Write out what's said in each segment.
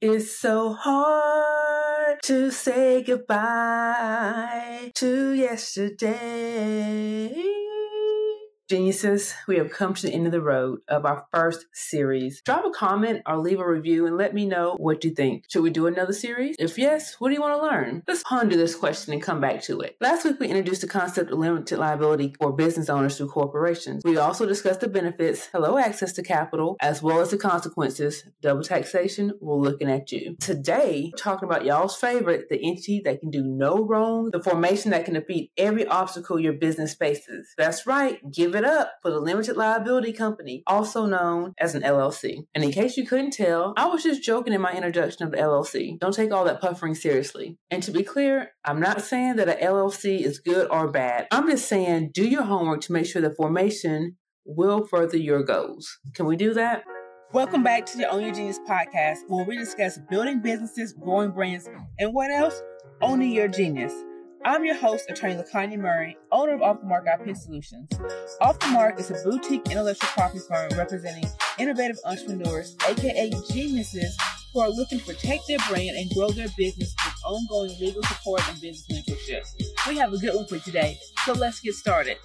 It's so hard to say goodbye to yesterday. Geniuses, we have come to the end of the road of our first series. Drop a comment or leave a review and let me know what you think. Should we do another series? If yes, what do you want to learn? Let's ponder this question and come back to it. Last week, we introduced the concept of limited liability for business owners through corporations. We also discussed the benefits, hello access to capital, as well as the consequences, double taxation. We're looking at you. Today, talking about y'all's favorite, the entity that can do no wrong, the formation that can defeat every obstacle your business faces. That's right. Give it up for the limited liability company, also known as an LLC. And in case you couldn't tell, I was just joking in my introduction of the LLC. Don't take all that puffering seriously. And to be clear, I'm not saying that an LLC is good or bad. I'm just saying do your homework to make sure the formation will further your goals. Can we do that? Welcome back to the Your Genius podcast, where we discuss building businesses, growing brands, and what else? Owning your genius. I'm your host, attorney LaConya Murray, owner of Off the Mark IP Solutions. Off the Mark is a boutique intellectual property firm representing innovative entrepreneurs, aka geniuses, who are looking to protect their brand and grow their business with ongoing legal support and business mentorship. We have a good one for today, so let's get started.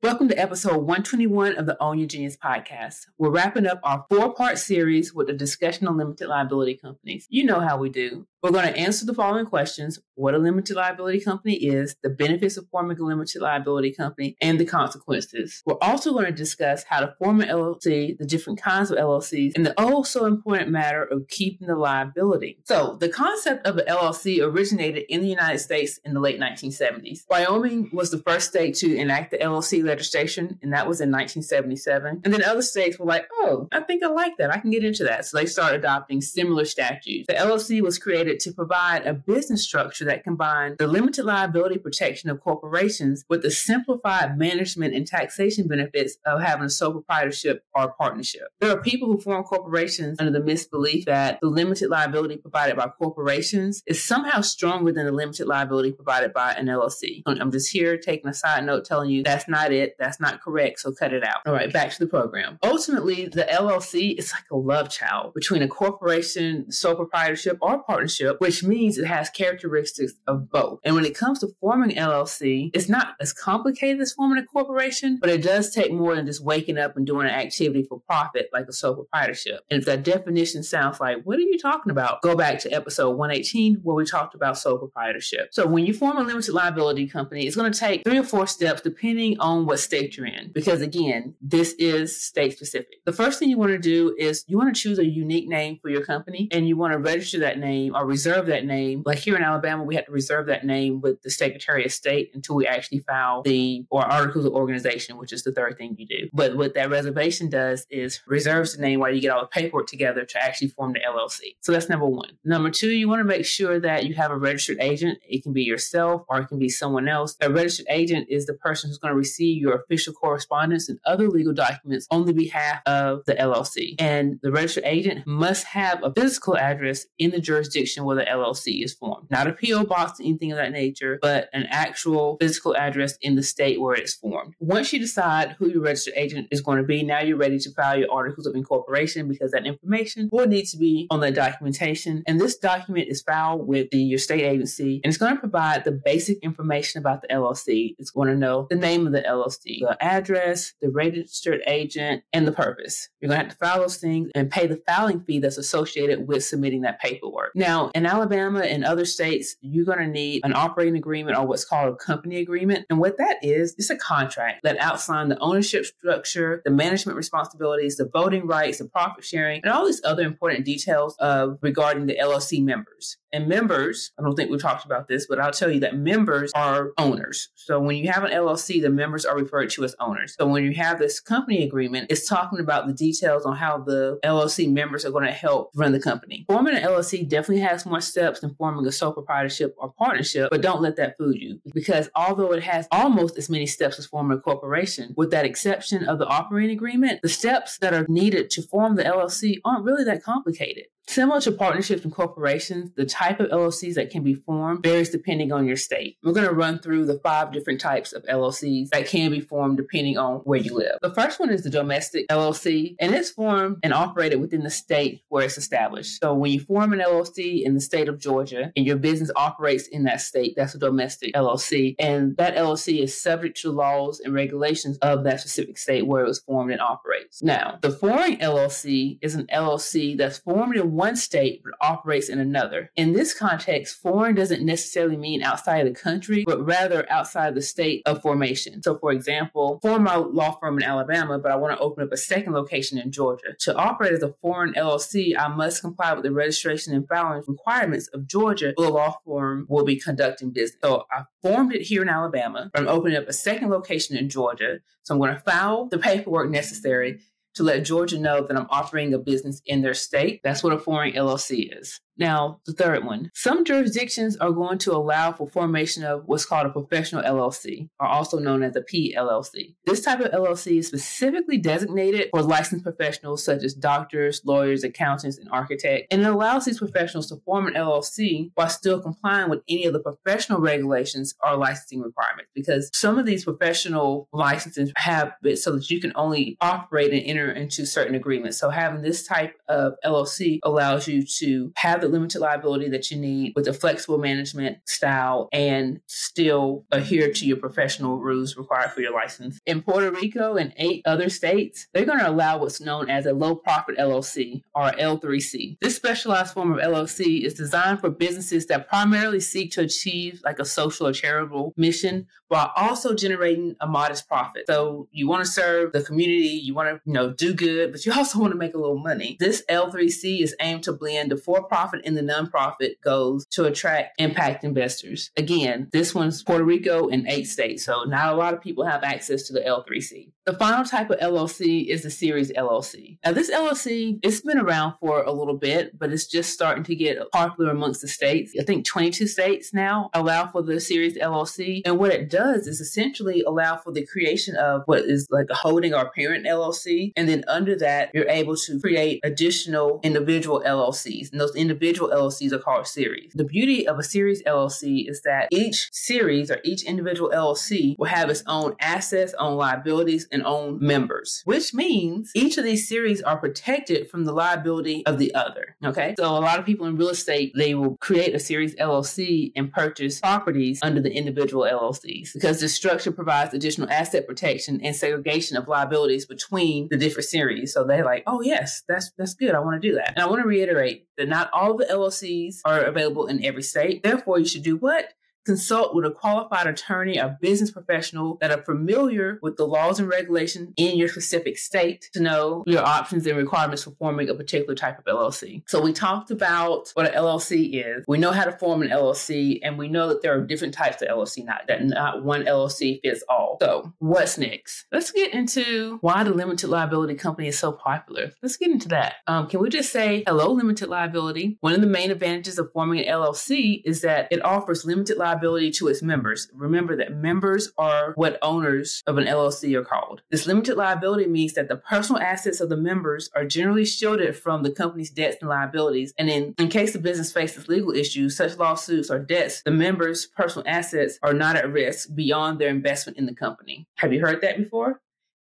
Welcome to episode 121 of the Own Your Genius podcast. We're wrapping up our four part series with a discussion on limited liability companies. You know how we do. We're going to answer the following questions what a limited liability company is, the benefits of forming a limited liability company, and the consequences. We're also going to discuss how to form an LLC, the different kinds of LLCs, and the oh so important matter of keeping the liability. So, the concept of an LLC originated in the United States in the late 1970s. Wyoming was the first state to enact the LLC legislation, and that was in 1977. And then other states were like, oh, I think I like that. I can get into that. So, they started adopting similar statutes. The LLC was created to provide a business structure that combined the limited liability protection of corporations with the simplified management and taxation benefits of having a sole proprietorship or partnership. There are people who form corporations under the misbelief that the limited liability provided by corporations is somehow stronger than the limited liability provided by an LLC. I'm just here taking a side note telling you that's not it, that's not correct, so cut it out. All right, back to the program. Ultimately, the LLC is like a love child between a corporation, sole proprietorship, or partnership partnership, which means it has characteristics of both. And when it comes to forming LLC, it's not as complicated as forming a corporation, but it does take more than just waking up and doing an activity for profit like a sole proprietorship. And if that definition sounds like, what are you talking about? Go back to episode 118 where we talked about sole proprietorship. So when you form a limited liability company, it's going to take three or four steps depending on what state you're in. Because again, this is state specific. The first thing you want to do is you want to choose a unique name for your company and you want to register that name or reserve that name. Like here in Alabama, we had to reserve that name with the Secretary of State until we actually file the or articles of organization, which is the third thing you do. But what that reservation does is reserves the name while you get all the paperwork together to actually form the LLC. So that's number one. Number two, you want to make sure that you have a registered agent. It can be yourself or it can be someone else. A registered agent is the person who's going to receive your official correspondence and other legal documents on the behalf of the LLC. And the registered agent must have a physical address in the jurisdiction where the LLC is formed. Not a PO box, or anything of that nature, but an actual physical address in the state where it's formed. Once you decide who your registered agent is going to be, now you're ready to file your articles of incorporation because that information will need to be on that documentation. And this document is filed with the, your state agency and it's going to provide the basic information about the LLC. It's going to know the name of the LLC, the address, the registered agent, and the purpose. You're going to have to file those things and pay the filing fee that's associated with submitting that paperwork. Now, in Alabama and other states, you're going to need an operating agreement or what's called a company agreement. And what that is, it's a contract that outlines the ownership structure, the management responsibilities, the voting rights, the profit sharing, and all these other important details of regarding the LLC members. And members, I don't think we talked about this, but I'll tell you that members are owners. So when you have an LLC, the members are referred to as owners. So when you have this company agreement, it's talking about the details on how the LLC members are going to help run the company. Forming an LLC definitely has more steps than forming a sole proprietorship or partnership, but don't let that fool you because although it has almost as many steps as forming a corporation, with that exception of the operating agreement, the steps that are needed to form the LLC aren't really that complicated. Similar to partnerships and corporations, the type of LLCs that can be formed varies depending on your state. We're going to run through the five different types of LLCs that can be formed depending on where you live. The first one is the domestic LLC, and it's formed and operated within the state where it's established. So when you form an LLC in the state of Georgia and your business operates in that state, that's a domestic LLC. And that LLC is subject to laws and regulations of that specific state where it was formed and operates. Now, the foreign LLC is an LLC that's formed one state but operates in another. In this context, foreign doesn't necessarily mean outside of the country, but rather outside the state of formation. So, for example, form my law firm in Alabama, but I want to open up a second location in Georgia. To operate as a foreign LLC, I must comply with the registration and filing requirements of Georgia where the law firm will be conducting business. So, I formed it here in Alabama, but I'm opening up a second location in Georgia. So, I'm going to file the paperwork necessary to let Georgia know that I'm operating a business in their state. That's what a foreign LLC is. Now, the third one. Some jurisdictions are going to allow for formation of what's called a professional LLC, or also known as a PLLC. This type of LLC is specifically designated for licensed professionals such as doctors, lawyers, accountants, and architects, and it allows these professionals to form an LLC while still complying with any of the professional regulations or licensing requirements. Because some of these professional licenses have it so that you can only operate and enter into certain agreements. So having this type of LLC allows you to have the limited liability that you need with a flexible management style and still adhere to your professional rules required for your license. In Puerto Rico and eight other states, they're going to allow what's known as a low profit LLC or L3C. This specialized form of LLC is designed for businesses that primarily seek to achieve like a social or charitable mission while also generating a modest profit. So you want to serve the community, you want to, you know, do good, but you also want to make a little money. This L3C is aimed to blend the for-profit profit and the nonprofit goes to attract impact investors. Again, this one's Puerto Rico and eight states, so not a lot of people have access to the L3C. The final type of LLC is the Series LLC. Now, this LLC, it's been around for a little bit, but it's just starting to get popular amongst the states. I think 22 states now allow for the Series LLC. And what it does is essentially allow for the creation of what is like a holding or parent LLC. And then under that, you're able to create additional individual LLCs. And those individual LLCs are called series. The beauty of a Series LLC is that each series or each individual LLC will have its own assets, own liabilities, and own members, which means each of these series are protected from the liability of the other. Okay. So a lot of people in real estate, they will create a series LLC and purchase properties under the individual LLCs because this structure provides additional asset protection and segregation of liabilities between the different series. So they're like, oh yes, that's that's good. I want to do that. And I want to reiterate that not all the LLCs are available in every state. Therefore, you should do what? Consult with a qualified attorney or business professional that are familiar with the laws and regulations in your specific state to know your options and requirements for forming a particular type of LLC. So we talked about what an LLC is. We know how to form an LLC and we know that there are different types of LLC, not that not one LLC fits all. So what's next? Let's get into why the limited liability company is so popular. Let's get into that. Um, can we just say hello, limited liability? One of the main advantages of forming an LLC is that it offers limited liability liability to its members. Remember that members are what owners of an LLC are called. This limited liability means that the personal assets of the members are generally shielded from the company's debts and liabilities. And in, in case the business faces legal issues, such lawsuits or debts, the members' personal assets are not at risk beyond their investment in the company. Have you heard that before?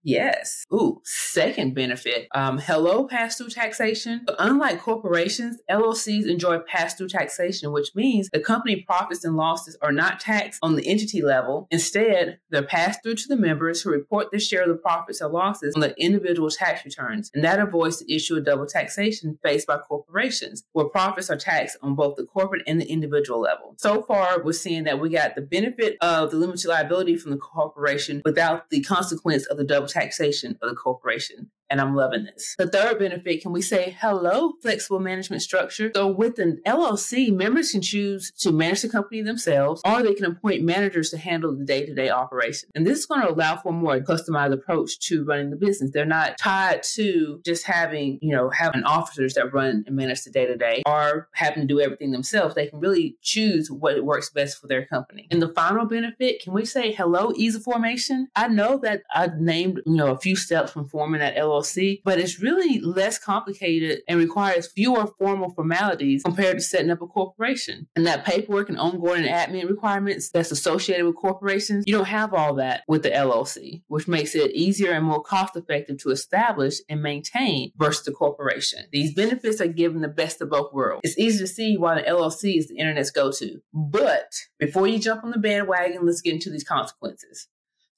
Yes. Ooh, second benefit. Um, hello, pass through taxation. Unlike corporations, LLCs enjoy pass through taxation, which means the company profits and losses are not taxed on the entity level. Instead, they're passed through to the members who report their share of the profits or losses on the individual tax returns. And that avoids the issue of double taxation faced by corporations, where profits are taxed on both the corporate and the individual level. So far, we're seeing that we got the benefit of the limited liability from the corporation without the consequence of the double taxation of the corporation and I'm loving this. The third benefit, can we say hello, flexible management structure? So with an LLC, members can choose to manage the company themselves, or they can appoint managers to handle the day-to-day operation. And this is going to allow for a more customized approach to running the business. They're not tied to just having, you know, having officers that run and manage the day-to-day or having to do everything themselves. They can really choose what works best for their company. And the final benefit, can we say hello, ease of formation? I know that I named, you know, a few steps from forming that LLC LLC, but it's really less complicated and requires fewer formal formalities compared to setting up a corporation. And that paperwork and onboarding and admin requirements that's associated with corporations, you don't have all that with the LLC, which makes it easier and more cost effective to establish and maintain versus the corporation. These benefits are given the best of both worlds. It's easy to see why the LLC is the internet's go to. But before you jump on the bandwagon, let's get into these consequences.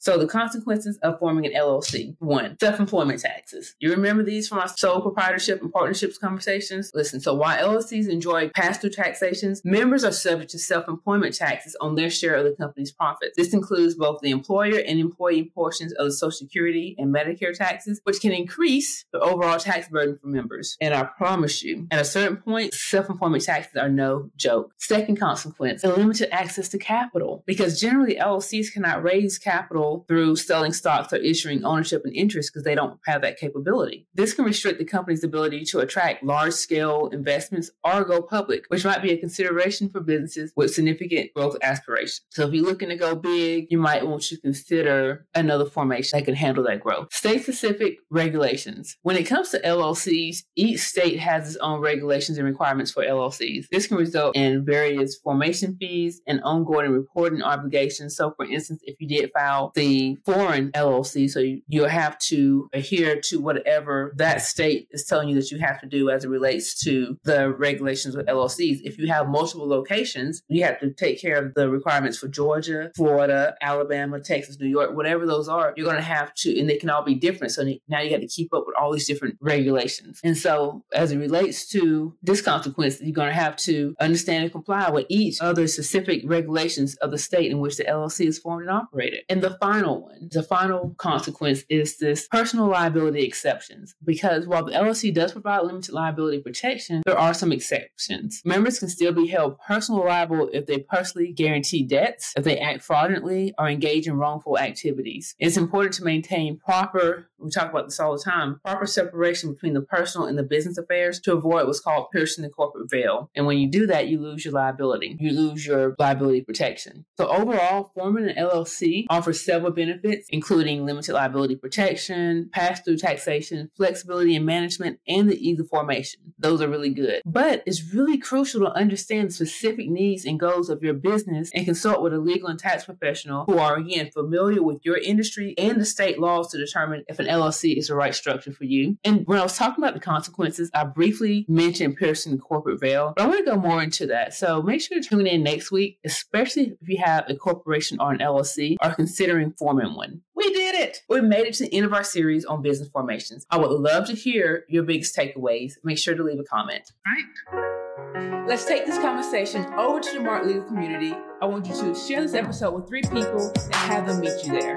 So the consequences of forming an LLC. One, self-employment taxes. You remember these from our sole proprietorship and partnerships conversations? Listen, so while LLCs enjoy pass-through taxations, members are subject to self-employment taxes on their share of the company's profits. This includes both the employer and employee portions of the Social Security and Medicare taxes, which can increase the overall tax burden for members. And I promise you, at a certain point, self-employment taxes are no joke. Second consequence, limited access to capital. Because generally LLCs cannot raise capital through selling stocks or issuing ownership and interest because they don't have that capability. This can restrict the company's ability to attract large scale investments or go public, which might be a consideration for businesses with significant growth aspirations. So if you're looking to go big, you might want to consider another formation that can handle that growth. State specific regulations. When it comes to LLCs, each state has its own regulations and requirements for LLCs. This can result in various formation fees and ongoing reporting obligations. So for instance, if you did file the foreign LLC. So you, you have to adhere to whatever that state is telling you that you have to do as it relates to the regulations with LLCs. If you have multiple locations, you have to take care of the requirements for Georgia, Florida, Alabama, Texas, New York, whatever those are. You're going to have to, and they can all be different. So now you got to keep up with all these different regulations. And so as it relates to this consequence, you're going to have to understand and comply with each other specific regulations of the state in which the LLC is formed and operated. And the final one, the final consequence is this personal liability exceptions. Because while the LLC does provide limited liability protection, there are some exceptions. Members can still be held personally liable if they personally guarantee debts, if they act fraudulently, or engage in wrongful activities. It's important to maintain proper, we talk about this all the time, proper separation between the personal and the business affairs to avoid what's called piercing the corporate veil. And when you do that, you lose your liability. You lose your liability protection. So overall, forming an LLC offers several benefits, including limited liability protection, pass through taxation, flexibility in management, and the ease of formation. Those are really good. But it's really crucial to understand the specific needs and goals of your business and consult with a legal and tax professional who are, again, familiar with your industry and the state laws to determine if an LLC is the right structure for you. And when I was talking about the consequences, I briefly mentioned piercing the corporate veil, but I want to go more into that. So make sure to tune in next week, especially if you have a corporation or an LLC or considering forming one. We did it! We made it to the end of our series on business formations. I would love to hear your biggest takeaways. Make sure to leave a comment. All right. Let's take this conversation over to the Mark Legal community. I want you to share this episode with three people and have them meet you there.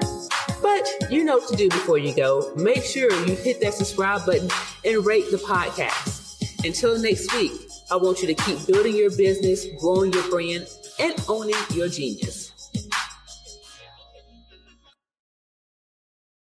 But you know what to do before you go. Make sure you hit that subscribe button and rate the podcast. Until next week, I want you to keep building your business, growing your brand, and owning your genius.